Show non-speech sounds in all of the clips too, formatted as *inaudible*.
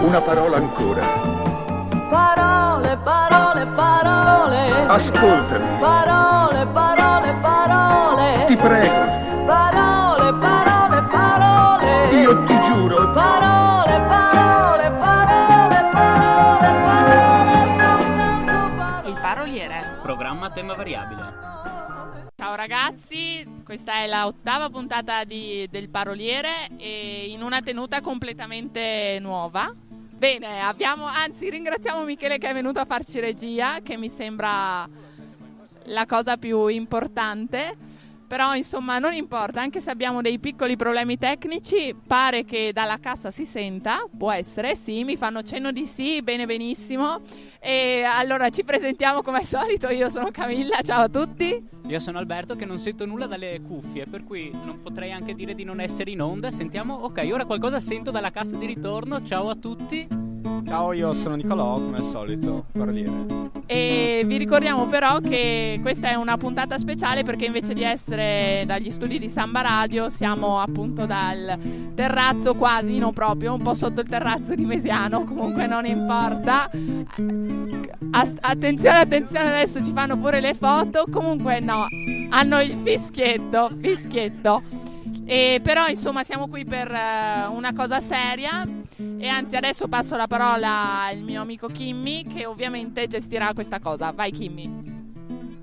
Una parola ancora. Parole, parole, parole. Ascoltami. Parole, parole, parole. Ti prego. Parole, parole, parole. Io ti giuro. Parole, parole, parole, parole, parole, soltanto parole. Il paroliere. Programma a tema variabile. Ragazzi, questa è la ottava puntata di- del paroliere e in una tenuta completamente nuova. Bene, abbiamo, anzi ringraziamo Michele che è venuto a farci regia, che mi sembra la cosa più importante. Però insomma non importa, anche se abbiamo dei piccoli problemi tecnici, pare che dalla cassa si senta, può essere, sì, mi fanno cenno di sì, bene benissimo. E allora ci presentiamo come al solito, io sono Camilla, ciao a tutti. Io sono Alberto che non sento nulla dalle cuffie, per cui non potrei anche dire di non essere in onda. Sentiamo, ok, ora qualcosa sento dalla cassa di ritorno. Ciao a tutti. Ciao, io sono Nicolò, come al solito, paroliere. E vi ricordiamo però che questa è una puntata speciale perché invece di essere dagli studi di Samba Radio siamo appunto dal terrazzo quasi, non proprio, un po' sotto il terrazzo di Mesiano, comunque non importa. Attenzione, attenzione, adesso ci fanno pure le foto, comunque no, hanno il fischietto, fischietto. E però insomma siamo qui per eh, una cosa seria e anzi adesso passo la parola al mio amico Kimmy che ovviamente gestirà questa cosa. Vai Kimmy.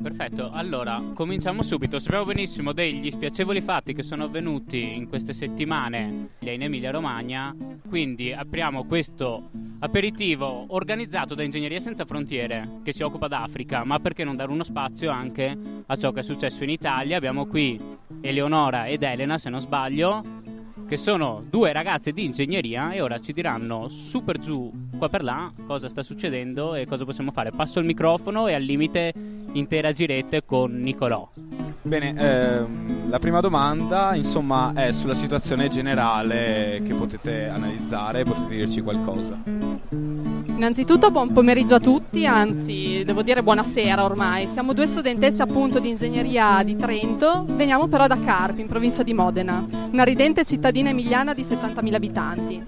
Perfetto, allora cominciamo subito. Sappiamo benissimo degli spiacevoli fatti che sono avvenuti in queste settimane in Emilia Romagna, quindi apriamo questo aperitivo organizzato da Ingegneria Senza Frontiere che si occupa d'Africa, ma perché non dare uno spazio anche a ciò che è successo in Italia? Abbiamo qui Eleonora ed Elena, se non sbaglio, che sono due ragazze di ingegneria e ora ci diranno su per giù, qua per là, cosa sta succedendo e cosa possiamo fare. Passo il microfono e al limite interagirete con Nicolò. Bene, ehm, la prima domanda, insomma, è sulla situazione generale che potete analizzare, potete dirci qualcosa. Innanzitutto buon pomeriggio a tutti, anzi devo dire buonasera ormai. Siamo due studentesse appunto di ingegneria di Trento, veniamo però da Carpi, in provincia di Modena, una ridente cittadina emiliana di 70.000 abitanti.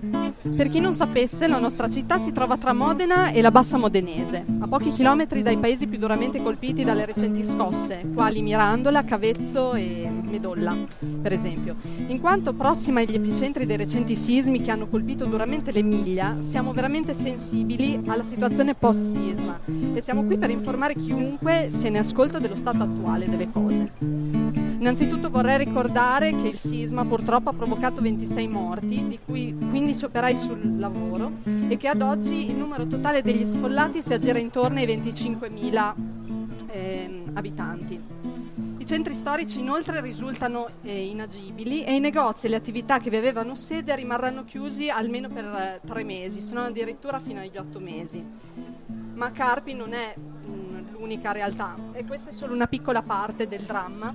Per chi non sapesse, la nostra città si trova tra Modena e la Bassa Modenese, a pochi chilometri dai paesi più duramente colpiti dalle recenti scosse, quali Mirandola, Cavezzo e Medolla, per esempio. In quanto prossima agli epicentri dei recenti sismi che hanno colpito duramente l'Emilia, siamo veramente sensibili alla situazione post-sisma e siamo qui per informare chiunque se ne ascolta dello stato attuale delle cose. Innanzitutto vorrei ricordare che il sisma purtroppo ha provocato 26 morti, di cui 15 operai sul lavoro, e che ad oggi il numero totale degli sfollati si aggira intorno ai 25.000 ehm, abitanti. I centri storici inoltre risultano eh, inagibili e i negozi e le attività che vi avevano sede rimarranno chiusi almeno per eh, tre mesi, se non addirittura fino agli otto mesi. Ma Carpi non è mh, l'unica realtà e questa è solo una piccola parte del dramma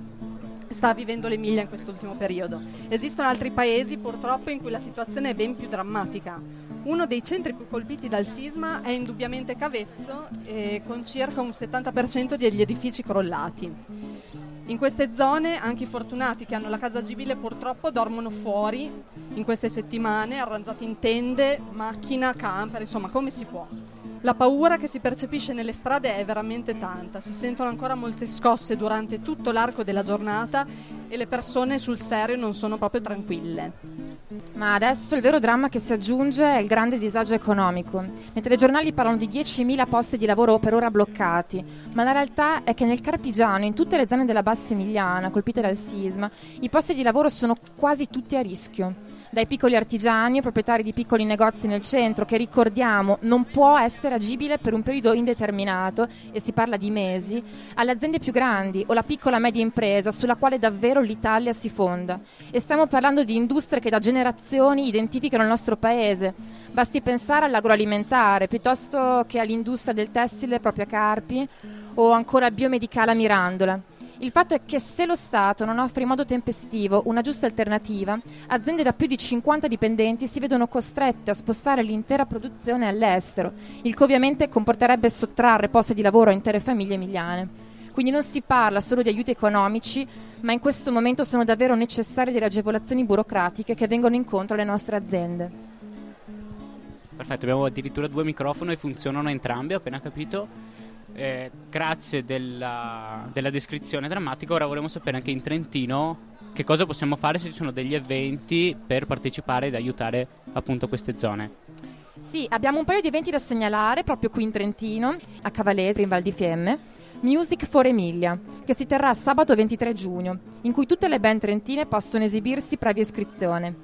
che sta vivendo l'Emilia in quest'ultimo periodo. Esistono altri paesi purtroppo in cui la situazione è ben più drammatica. Uno dei centri più colpiti dal sisma è indubbiamente Cavezzo, eh, con circa un 70% degli edifici crollati. In queste zone anche i fortunati che hanno la casa agibile purtroppo dormono fuori in queste settimane, arrangiati in tende, macchina, camper, insomma come si può. La paura che si percepisce nelle strade è veramente tanta, si sentono ancora molte scosse durante tutto l'arco della giornata e le persone sul serio non sono proprio tranquille. Ma adesso il vero dramma che si aggiunge è il grande disagio economico. Nei telegiornali parlano di 10.000 posti di lavoro per ora bloccati, ma la realtà è che nel Carpigiano, in tutte le zone della Bassa Emiliana colpite dal sisma, i posti di lavoro sono quasi tutti a rischio. Dai piccoli artigiani e proprietari di piccoli negozi nel centro, che ricordiamo non può essere agibile per un periodo indeterminato, e si parla di mesi, alle aziende più grandi o la piccola media impresa sulla quale davvero l'Italia si fonda. E stiamo parlando di industrie che da generazioni identificano il nostro paese. Basti pensare all'agroalimentare piuttosto che all'industria del tessile proprio a Carpi o ancora al biomedicale a Mirandola. Il fatto è che se lo Stato non offre in modo tempestivo una giusta alternativa, aziende da più di 50 dipendenti si vedono costrette a spostare l'intera produzione all'estero, il che ovviamente comporterebbe sottrarre posti di lavoro a intere famiglie emiliane. Quindi non si parla solo di aiuti economici, ma in questo momento sono davvero necessarie delle agevolazioni burocratiche che vengono incontro alle nostre aziende. Perfetto, abbiamo addirittura due microfoni e funzionano entrambi, ho appena capito. Eh, grazie della, della descrizione drammatica. Ora vorremmo sapere anche in Trentino che cosa possiamo fare se ci sono degli eventi per partecipare ed aiutare appunto queste zone. Sì, abbiamo un paio di eventi da segnalare proprio qui in Trentino, a Cavalese, in Val di Fiemme. Music for Emilia, che si terrà sabato 23 giugno, in cui tutte le band trentine possono esibirsi previa iscrizione.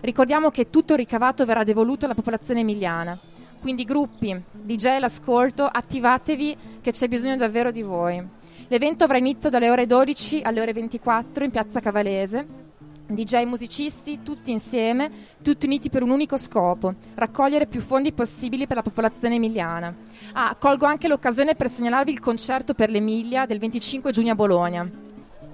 Ricordiamo che tutto il ricavato verrà devoluto alla popolazione emiliana. Quindi gruppi, DJ all'ascolto, attivatevi che c'è bisogno davvero di voi. L'evento avrà inizio dalle ore 12 alle ore 24 in piazza Cavalese. DJ musicisti, tutti insieme, tutti uniti per un unico scopo, raccogliere più fondi possibili per la popolazione emiliana. Ah, colgo anche l'occasione per segnalarvi il concerto per l'Emilia del 25 giugno a Bologna.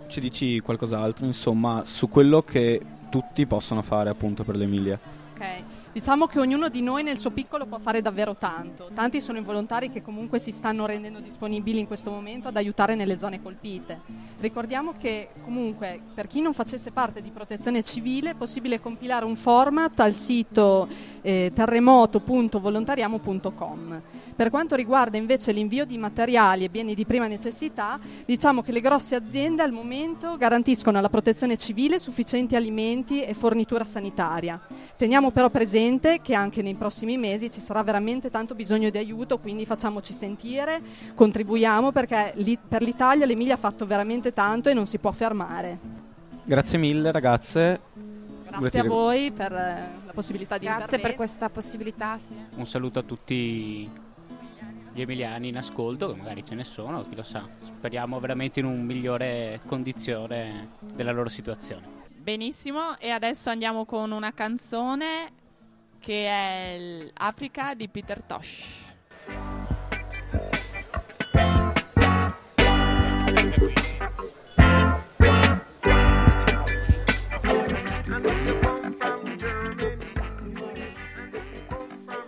Ci dici qualcos'altro, insomma, su quello che tutti possono fare appunto per l'Emilia? Ok, diciamo che ognuno di noi nel suo piccolo può fare davvero tanto. Tanti sono i volontari che comunque si stanno rendendo disponibili in questo momento ad aiutare nelle zone colpite. Ricordiamo che comunque per chi non facesse parte di protezione civile è possibile compilare un format al sito eh, terremoto.volontariamo.com. Per quanto riguarda invece l'invio di materiali e beni di prima necessità, diciamo che le grosse aziende al momento garantiscono alla protezione civile sufficienti alimenti e fornitura sanitaria. Teniamo però presente che anche nei prossimi mesi ci sarà veramente tanto bisogno di aiuto, quindi facciamoci sentire, contribuiamo perché per l'Italia l'Emilia ha fatto veramente tanto e non si può fermare. Grazie mille ragazze. Grazie Volete- a voi per eh, la possibilità di Grazie per questa possibilità. Sì. Un saluto a tutti gli emiliani in ascolto, che magari ce ne sono, chi lo sa. Speriamo veramente in un migliore condizione della loro situazione. Benissimo, e adesso andiamo con una canzone che è l'Africa di Peter Tosh.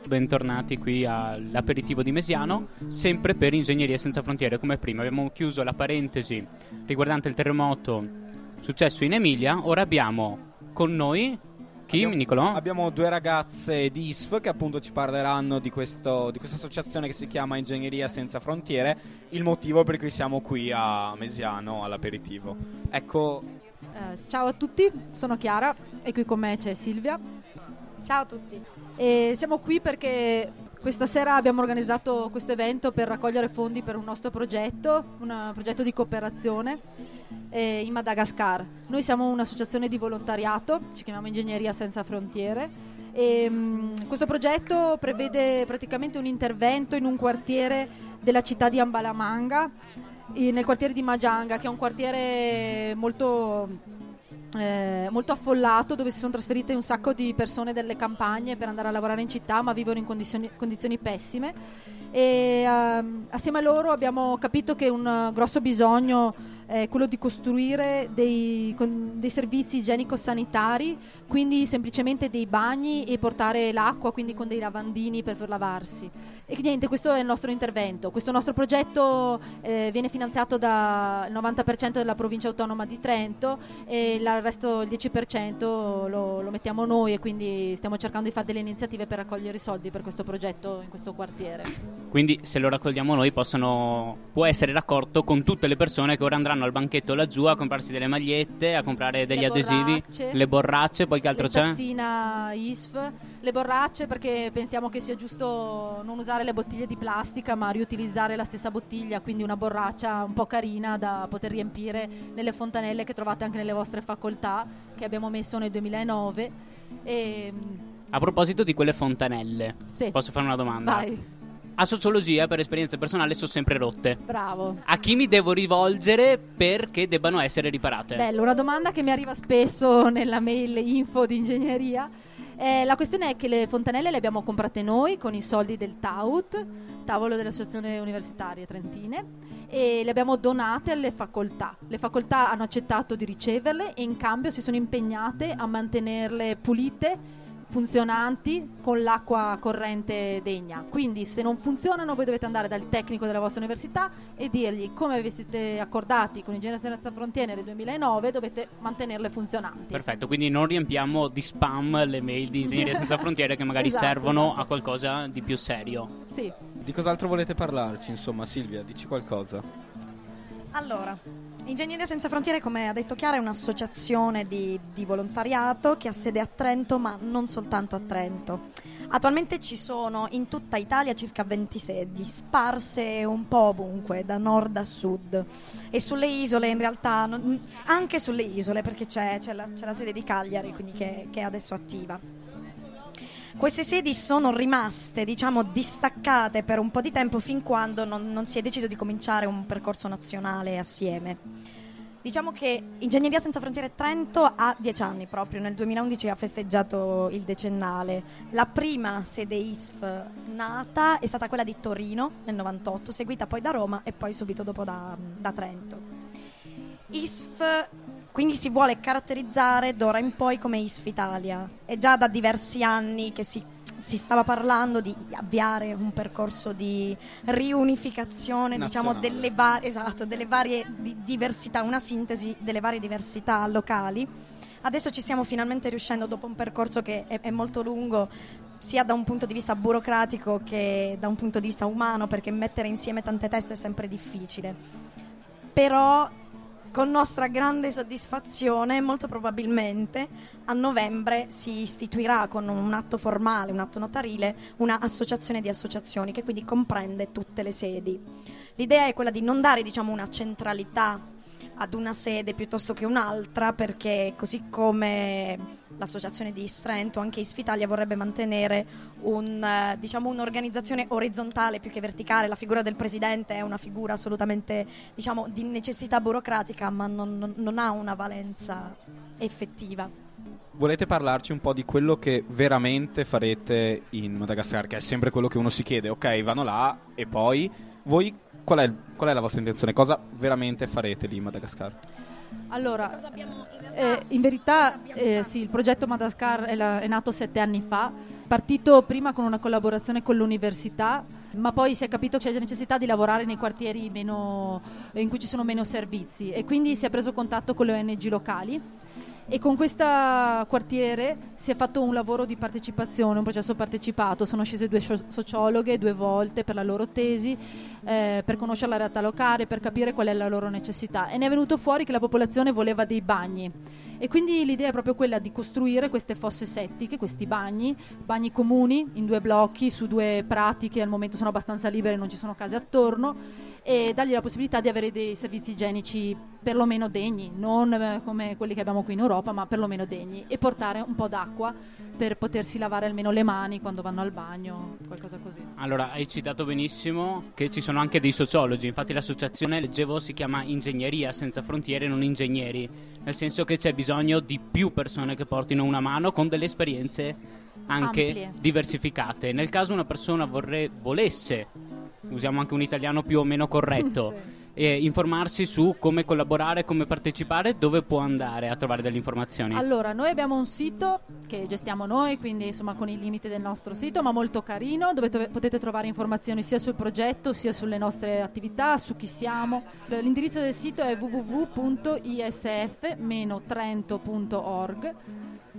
Bentornati qui all'aperitivo di Mesiano, sempre per Ingegneria Senza Frontiere, come prima. Abbiamo chiuso la parentesi riguardante il terremoto successo in Emilia, ora abbiamo con noi chi, Abbiamo- Nicolò? Abbiamo due ragazze di ISF che appunto ci parleranno di, questo, di questa associazione che si chiama Ingegneria Senza Frontiere, il motivo per cui siamo qui a Mesiano all'aperitivo. Ecco, Eh, ciao a tutti, sono Chiara e qui con me c'è Silvia. Ciao a tutti. E siamo qui perché questa sera abbiamo organizzato questo evento per raccogliere fondi per un nostro progetto, un progetto di cooperazione eh, in Madagascar. Noi siamo un'associazione di volontariato, ci chiamiamo Ingegneria Senza Frontiere. E, mm, questo progetto prevede praticamente un intervento in un quartiere della città di Ambalamanga, eh, nel quartiere di Majanga, che è un quartiere molto eh, molto affollato dove si sono trasferite un sacco di persone delle campagne per andare a lavorare in città ma vivono in condizioni, condizioni pessime. E ehm, assieme a loro abbiamo capito che un eh, grosso bisogno è quello di costruire dei, dei servizi igienico-sanitari, quindi semplicemente dei bagni e portare l'acqua, quindi con dei lavandini per lavarsi. E niente, questo è il nostro intervento. Questo nostro progetto eh, viene finanziato dal 90% della provincia autonoma di Trento e il resto, il 10% lo, lo mettiamo noi e quindi stiamo cercando di fare delle iniziative per raccogliere i soldi per questo progetto in questo quartiere. Quindi se lo raccogliamo noi possono, può essere raccolto con tutte le persone che ora andranno al banchetto laggiù a comprarsi delle magliette, a comprare degli Le adesivi, borracce. le borracce, poi che altro c'è? tazzina ISF, le borracce perché pensiamo che sia giusto non usare le bottiglie di plastica ma riutilizzare la stessa bottiglia, quindi una borraccia un po' carina da poter riempire nelle fontanelle che trovate anche nelle vostre facoltà che abbiamo messo nel 2009. E, A proposito di quelle fontanelle, sì, posso fare una domanda? vai, A sociologia, per esperienza personale, sono sempre rotte. bravo. A chi mi devo rivolgere perché debbano essere riparate? Bello, una domanda che mi arriva spesso *laughs* nella mail info di ingegneria. Eh, la questione è che le fontanelle le abbiamo comprate noi con i soldi del TAUT, tavolo delle associazioni universitarie trentine, e le abbiamo donate alle facoltà. Le facoltà hanno accettato di riceverle e in cambio si sono impegnate a mantenerle pulite funzionanti con l'acqua corrente degna. Quindi se non funzionano voi dovete andare dal tecnico della vostra università e dirgli come vi siete accordati con Ingegneria Senza Frontiere nel 2009 dovete mantenerle funzionanti. Perfetto, quindi non riempiamo di spam le mail di Ingegneria *laughs* Senza Frontiere che magari Esatto, servono esatto. a qualcosa di più serio. Sì. Di cos'altro volete parlarci? Insomma, Silvia, dici qualcosa. Allora, Ingegneria Senza Frontiere, come ha detto Chiara, è un'associazione di, di volontariato che ha sede a Trento, ma non soltanto a Trento. Attualmente ci sono in tutta Italia circa 20 sedi, sparse un po' ovunque, da nord a sud. E sulle isole, in realtà, non- anche sulle isole, perché c'è, c'è la, c'è la sede di Cagliari, quindi che, che è adesso attiva. Queste sedi sono rimaste, diciamo, distaccate per un po' di tempo fin quando non, non si è deciso di cominciare un percorso nazionale assieme. Diciamo che Ingegneria Senza Frontiere Trento ha dieci anni proprio, nel 2011 ha festeggiato il decennale. La prima sede ISF nata è stata quella di Torino nel 98, seguita poi da Roma e poi subito dopo da, da Trento. ISF quindi si vuole caratterizzare d'ora in poi come ISF Italia. È già da diversi anni che si, si stava parlando di avviare un percorso di riunificazione diciamo, delle, va- esatto, delle varie di- diversità, una sintesi delle varie diversità locali. Adesso ci stiamo finalmente riuscendo dopo un percorso che è, è molto lungo sia da un punto di vista burocratico che da un punto di vista umano perché mettere insieme tante teste è sempre difficile. Però con nostra grande soddisfazione, molto probabilmente a novembre si istituirà con un atto formale, un atto notarile, una associazione di associazioni che quindi comprende tutte le sedi. L'idea è quella di non dare diciamo, una centralità ad una sede piuttosto che un'altra perché così come l'associazione di Trento anche Isfitalia vorrebbe mantenere un, eh, diciamo, un'organizzazione orizzontale più che verticale la figura del presidente è una figura assolutamente diciamo, di necessità burocratica ma non- non ha una valenza effettiva Volete parlarci un po' di quello che veramente farete in Madagascar? Che è sempre quello che uno si chiede. Ok, vanno là e poi voi qual è, qual è la vostra intenzione? Cosa veramente farete lì in Madagascar? Allora, eh, in verità eh, sì, il progetto Madagascar è, la- è nato sette anni fa, partito prima con una collaborazione con l'università, ma poi si è capito che c'è necessità di lavorare nei quartieri meno- in cui ci sono meno servizi e quindi si è preso contatto con le ONG locali e con questo quartiere si è fatto un lavoro di partecipazione, un processo partecipato. Sono scese due sociologhe due volte per la loro tesi, eh, per conoscere la realtà locale, per capire qual è la loro necessità. E ne è venuto fuori che la popolazione voleva dei bagni. E quindi l'idea è proprio quella di costruire queste fosse settiche, questi bagni, bagni comuni in due blocchi su due prati che al momento sono abbastanza liberi, non ci sono case attorno e dargli la possibilità di avere dei servizi igienici perlomeno degni, non eh, come quelli che abbiamo qui in Europa, ma perlomeno degni e portare un po' d'acqua per potersi lavare almeno le mani quando vanno al bagno, qualcosa così. Allora, hai citato benissimo che ci sono anche dei sociologi, infatti l'associazione, leggevo, si chiama Ingegneria Senza Frontiere, non Ingegneri, nel senso che c'è bisogno di più persone che portino una mano con delle esperienze anche Amplie. diversificate. Nel caso una persona vorre- volesse, usiamo anche un italiano più o meno corretto, *laughs* eh, informarsi su come collaborare, come partecipare, dove può andare a trovare delle informazioni? Allora, noi abbiamo un sito che gestiamo noi, quindi insomma con i limiti del nostro sito, ma molto carino, dove tove- potete trovare informazioni sia sul progetto, sia sulle nostre attività, su chi siamo. L'indirizzo del sito è www.isf-trento.org.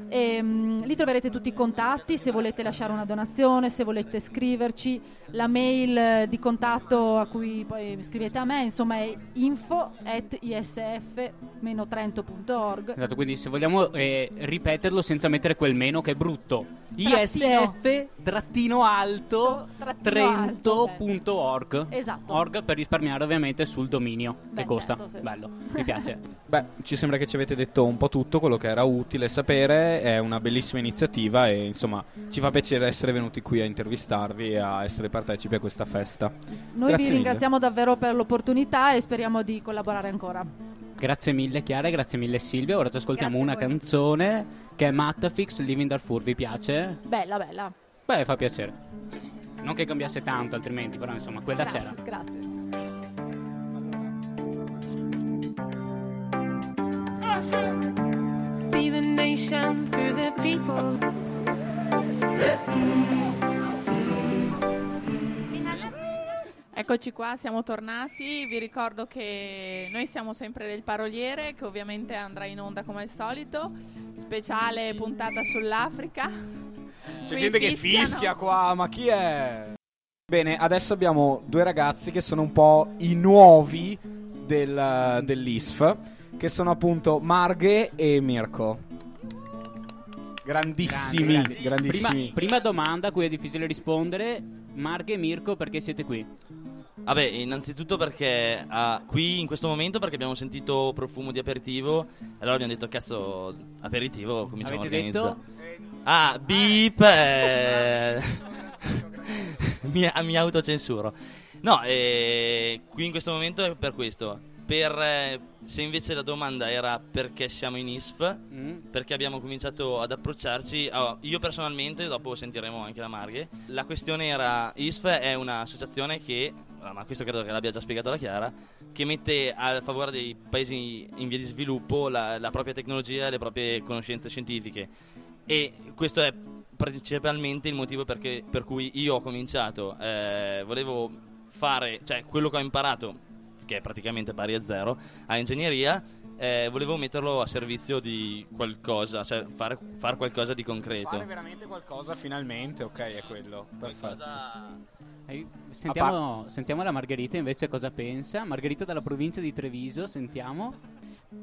E, mm, lì troverete tutti i contatti se volete lasciare una donazione, se volete scriverci, la mail eh, di contatto a cui poi scrivete a me, insomma è info at isf-trento.org. Esatto, quindi se vogliamo eh, ripeterlo senza mettere quel meno che è brutto. Trattino. ISF trattino alto Trattino alto, trento.org. Esatto. Org per risparmiare ovviamente sul dominio Beh, che costa. certo, sì. Bello, mi piace. *laughs* Beh, ci sembra che ci avete detto un po' tutto quello che era utile sapere, è una bellissima iniziativa e insomma ci fa piacere essere venuti qui a intervistarvi e a essere partecipi a questa festa. Noi Grazie vi mille. ringraziamo davvero per l'opportunità e speriamo di collaborare ancora. Grazie mille Chiara, grazie mille Silvia. Ora ci ascoltiamo Grazie una canzone che è Mattafix Living Darfur. Vi piace? Bella, bella. Beh, fa piacere. Non che cambiasse tanto altrimenti, però insomma quella grazie, c'era. Grazie. See the nation through the people. Eccoci qua, siamo tornati. Vi ricordo che noi siamo sempre del paroliere, che ovviamente andrà in onda come al solito. Speciale puntata sull'Africa. C'è Qui gente che fischiano. fischia qua, ma chi è? Bene, adesso abbiamo due ragazzi che sono un po' i nuovi del, dell'ISF, che sono appunto Marghe e Mirko. Grandissimi, Grandi, grandi. grandissimi. Prima, prima domanda a cui è difficile rispondere. Marghe e Mirko, perché siete qui? Vabbè, innanzitutto perché ah, qui in questo momento perché abbiamo sentito profumo di aperitivo, allora abbiamo detto cazzo aperitivo, cominciamo Avete a organizzare. detto? Ah, beep. eh, *laughs* mi, mi autocensuro. No, eh, qui in questo momento è per questo. Per, eh, se invece la domanda era perché siamo in ISF, Mm? perché abbiamo cominciato ad approcciarci. allora, io personalmente, dopo sentiremo anche la Marghe. La questione era: ISF è un'associazione che, ma questo credo che l'abbia già spiegato la Chiara, che mette a favore dei paesi in via di sviluppo la, la propria tecnologia e le proprie conoscenze scientifiche. E questo è principalmente il motivo perché- per cui io ho cominciato. eh, volevo fare, cioè quello che ho imparato, che è praticamente pari a zero, a ingegneria, eh, volevo metterlo a servizio di qualcosa, cioè fare, fare qualcosa di concreto. Fare veramente qualcosa finalmente, ok, è quello. Perfetto. Qualcosa- Eh, Sentiamo, sentiamo la Margherita invece cosa pensa. Margherita dalla provincia di Treviso, sentiamo.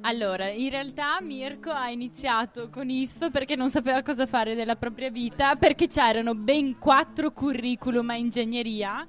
Allora, in realtà Mirko ha iniziato con ISF perché non sapeva cosa fare della propria vita, perché c'erano ben quattro curriculum a ingegneria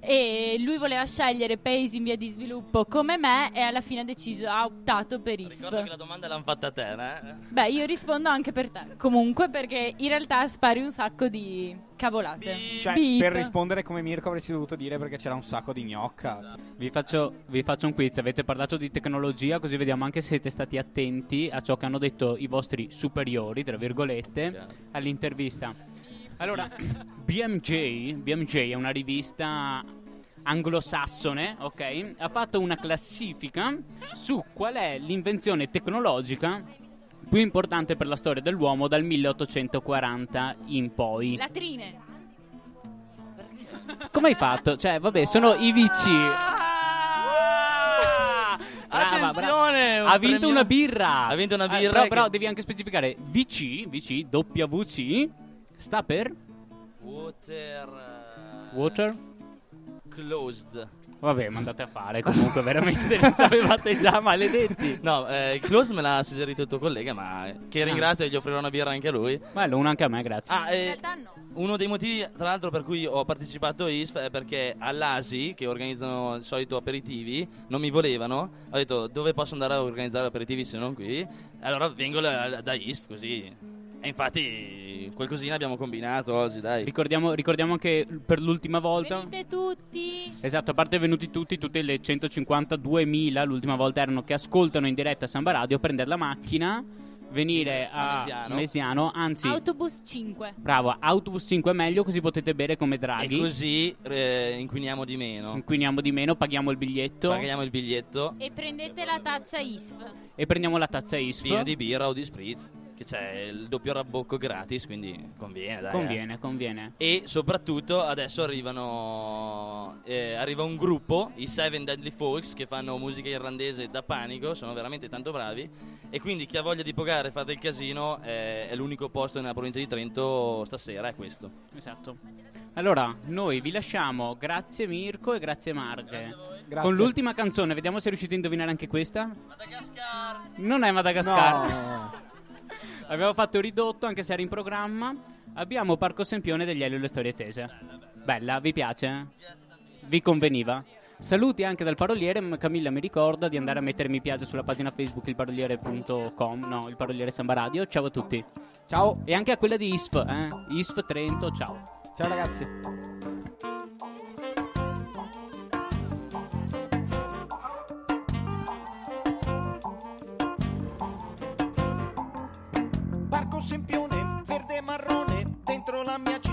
e lui voleva scegliere paesi in via di sviluppo come me e alla fine ha deciso, ha optato per Ricordo che ISF. la domanda l'hanno fatta a te, eh? Beh, io rispondo anche per te. Comunque, perché in realtà spari un sacco di cavolate. Cioè, Beep. per rispondere come Mirko avresti dovuto dire perché c'era un sacco di gnocca. Vi faccio, vi faccio un quiz. Avete parlato di tecnologia, così vediamo anche se siete stati attenti a ciò che hanno detto i vostri superiori, tra virgolette, Certo. all'intervista. Allora, BMJ, BMJ è una rivista anglosassone, ok? Ha fatto una classifica su qual è l'invenzione tecnologica più importante per la storia dell'uomo dal 1840 in poi. Latrine. Come hai fatto? Cioè, vabbè, sono i VC. Brava, Attenzione! un Ha vinto premio- una birra. Ha vinto una Eh, birra però, che- però devi anche specificare VC, VC, WC, sta per Water. eh, water. Closed. Vabbè, ma andate a fare comunque, veramente lo sapevate già, *laughs* maledetti. No, eh, il close me l'ha suggerito il tuo collega, ma che ringrazio e gli offrirò una birra anche a lui. Bello, una anche a me, grazie. Ah, In eh, realtà no. uno dei motivi, tra l'altro, per cui ho partecipato a ISF è perché all'ASI, che organizzano il solito aperitivi, non mi volevano. Ho detto dove posso andare a organizzare aperitivi se non qui? Allora vengo da, da ISF così. E infatti qualcosina abbiamo combinato oggi, dai. Ricordiamo, ricordiamo anche per l'ultima volta. Venite tutti. Esatto, a parte venuti tutti, tutte le 152.000 l'ultima volta erano che ascoltano in diretta Samba Radio, prendere la macchina, venire a A Mesiano. Mesiano, anzi, Autobus 5. bravo, autobus 5 è meglio così potete bere come E Draghi. così eh, inquiniamo di meno. Inquiniamo di meno, paghiamo il biglietto Paghiamo il biglietto. E prendete la tazza ISF. e prendiamo la tazza ISF. Pieno di birra o di spritz. Che c'è il doppio rabocco gratis, quindi conviene, dai. eh. Conviene, conviene. E soprattutto adesso arrivano. eh, arriva un gruppo, i Seven Deadly Folks, che fanno musica irlandese da panico, sono veramente tanto bravi. E quindi chi ha voglia di pogare e fare del casino eh, è l'unico posto nella provincia di Trento stasera, è questo. Esatto. Allora, noi vi lasciamo, grazie Mirko e grazie Marghe. Grazie. Con l'ultima canzone, vediamo se riuscite a indovinare anche questa. Non è Madagascar. No. Abbiamo fatto ridotto, anche se era in programma. Abbiamo Parco Sempione degli Elio e le storie tese. Bella, vi piace? Vi conveniva? Saluti anche dal paroliere, Camilla mi ricorda di andare a mettere mi piace sulla pagina Facebook ilparoliere.com, no, il paroliere Samba Radio. Ciao a tutti. Ciao. E anche a quella di ISF, eh? ISF Trento, ciao. Ciao ragazzi. Dentro la mia.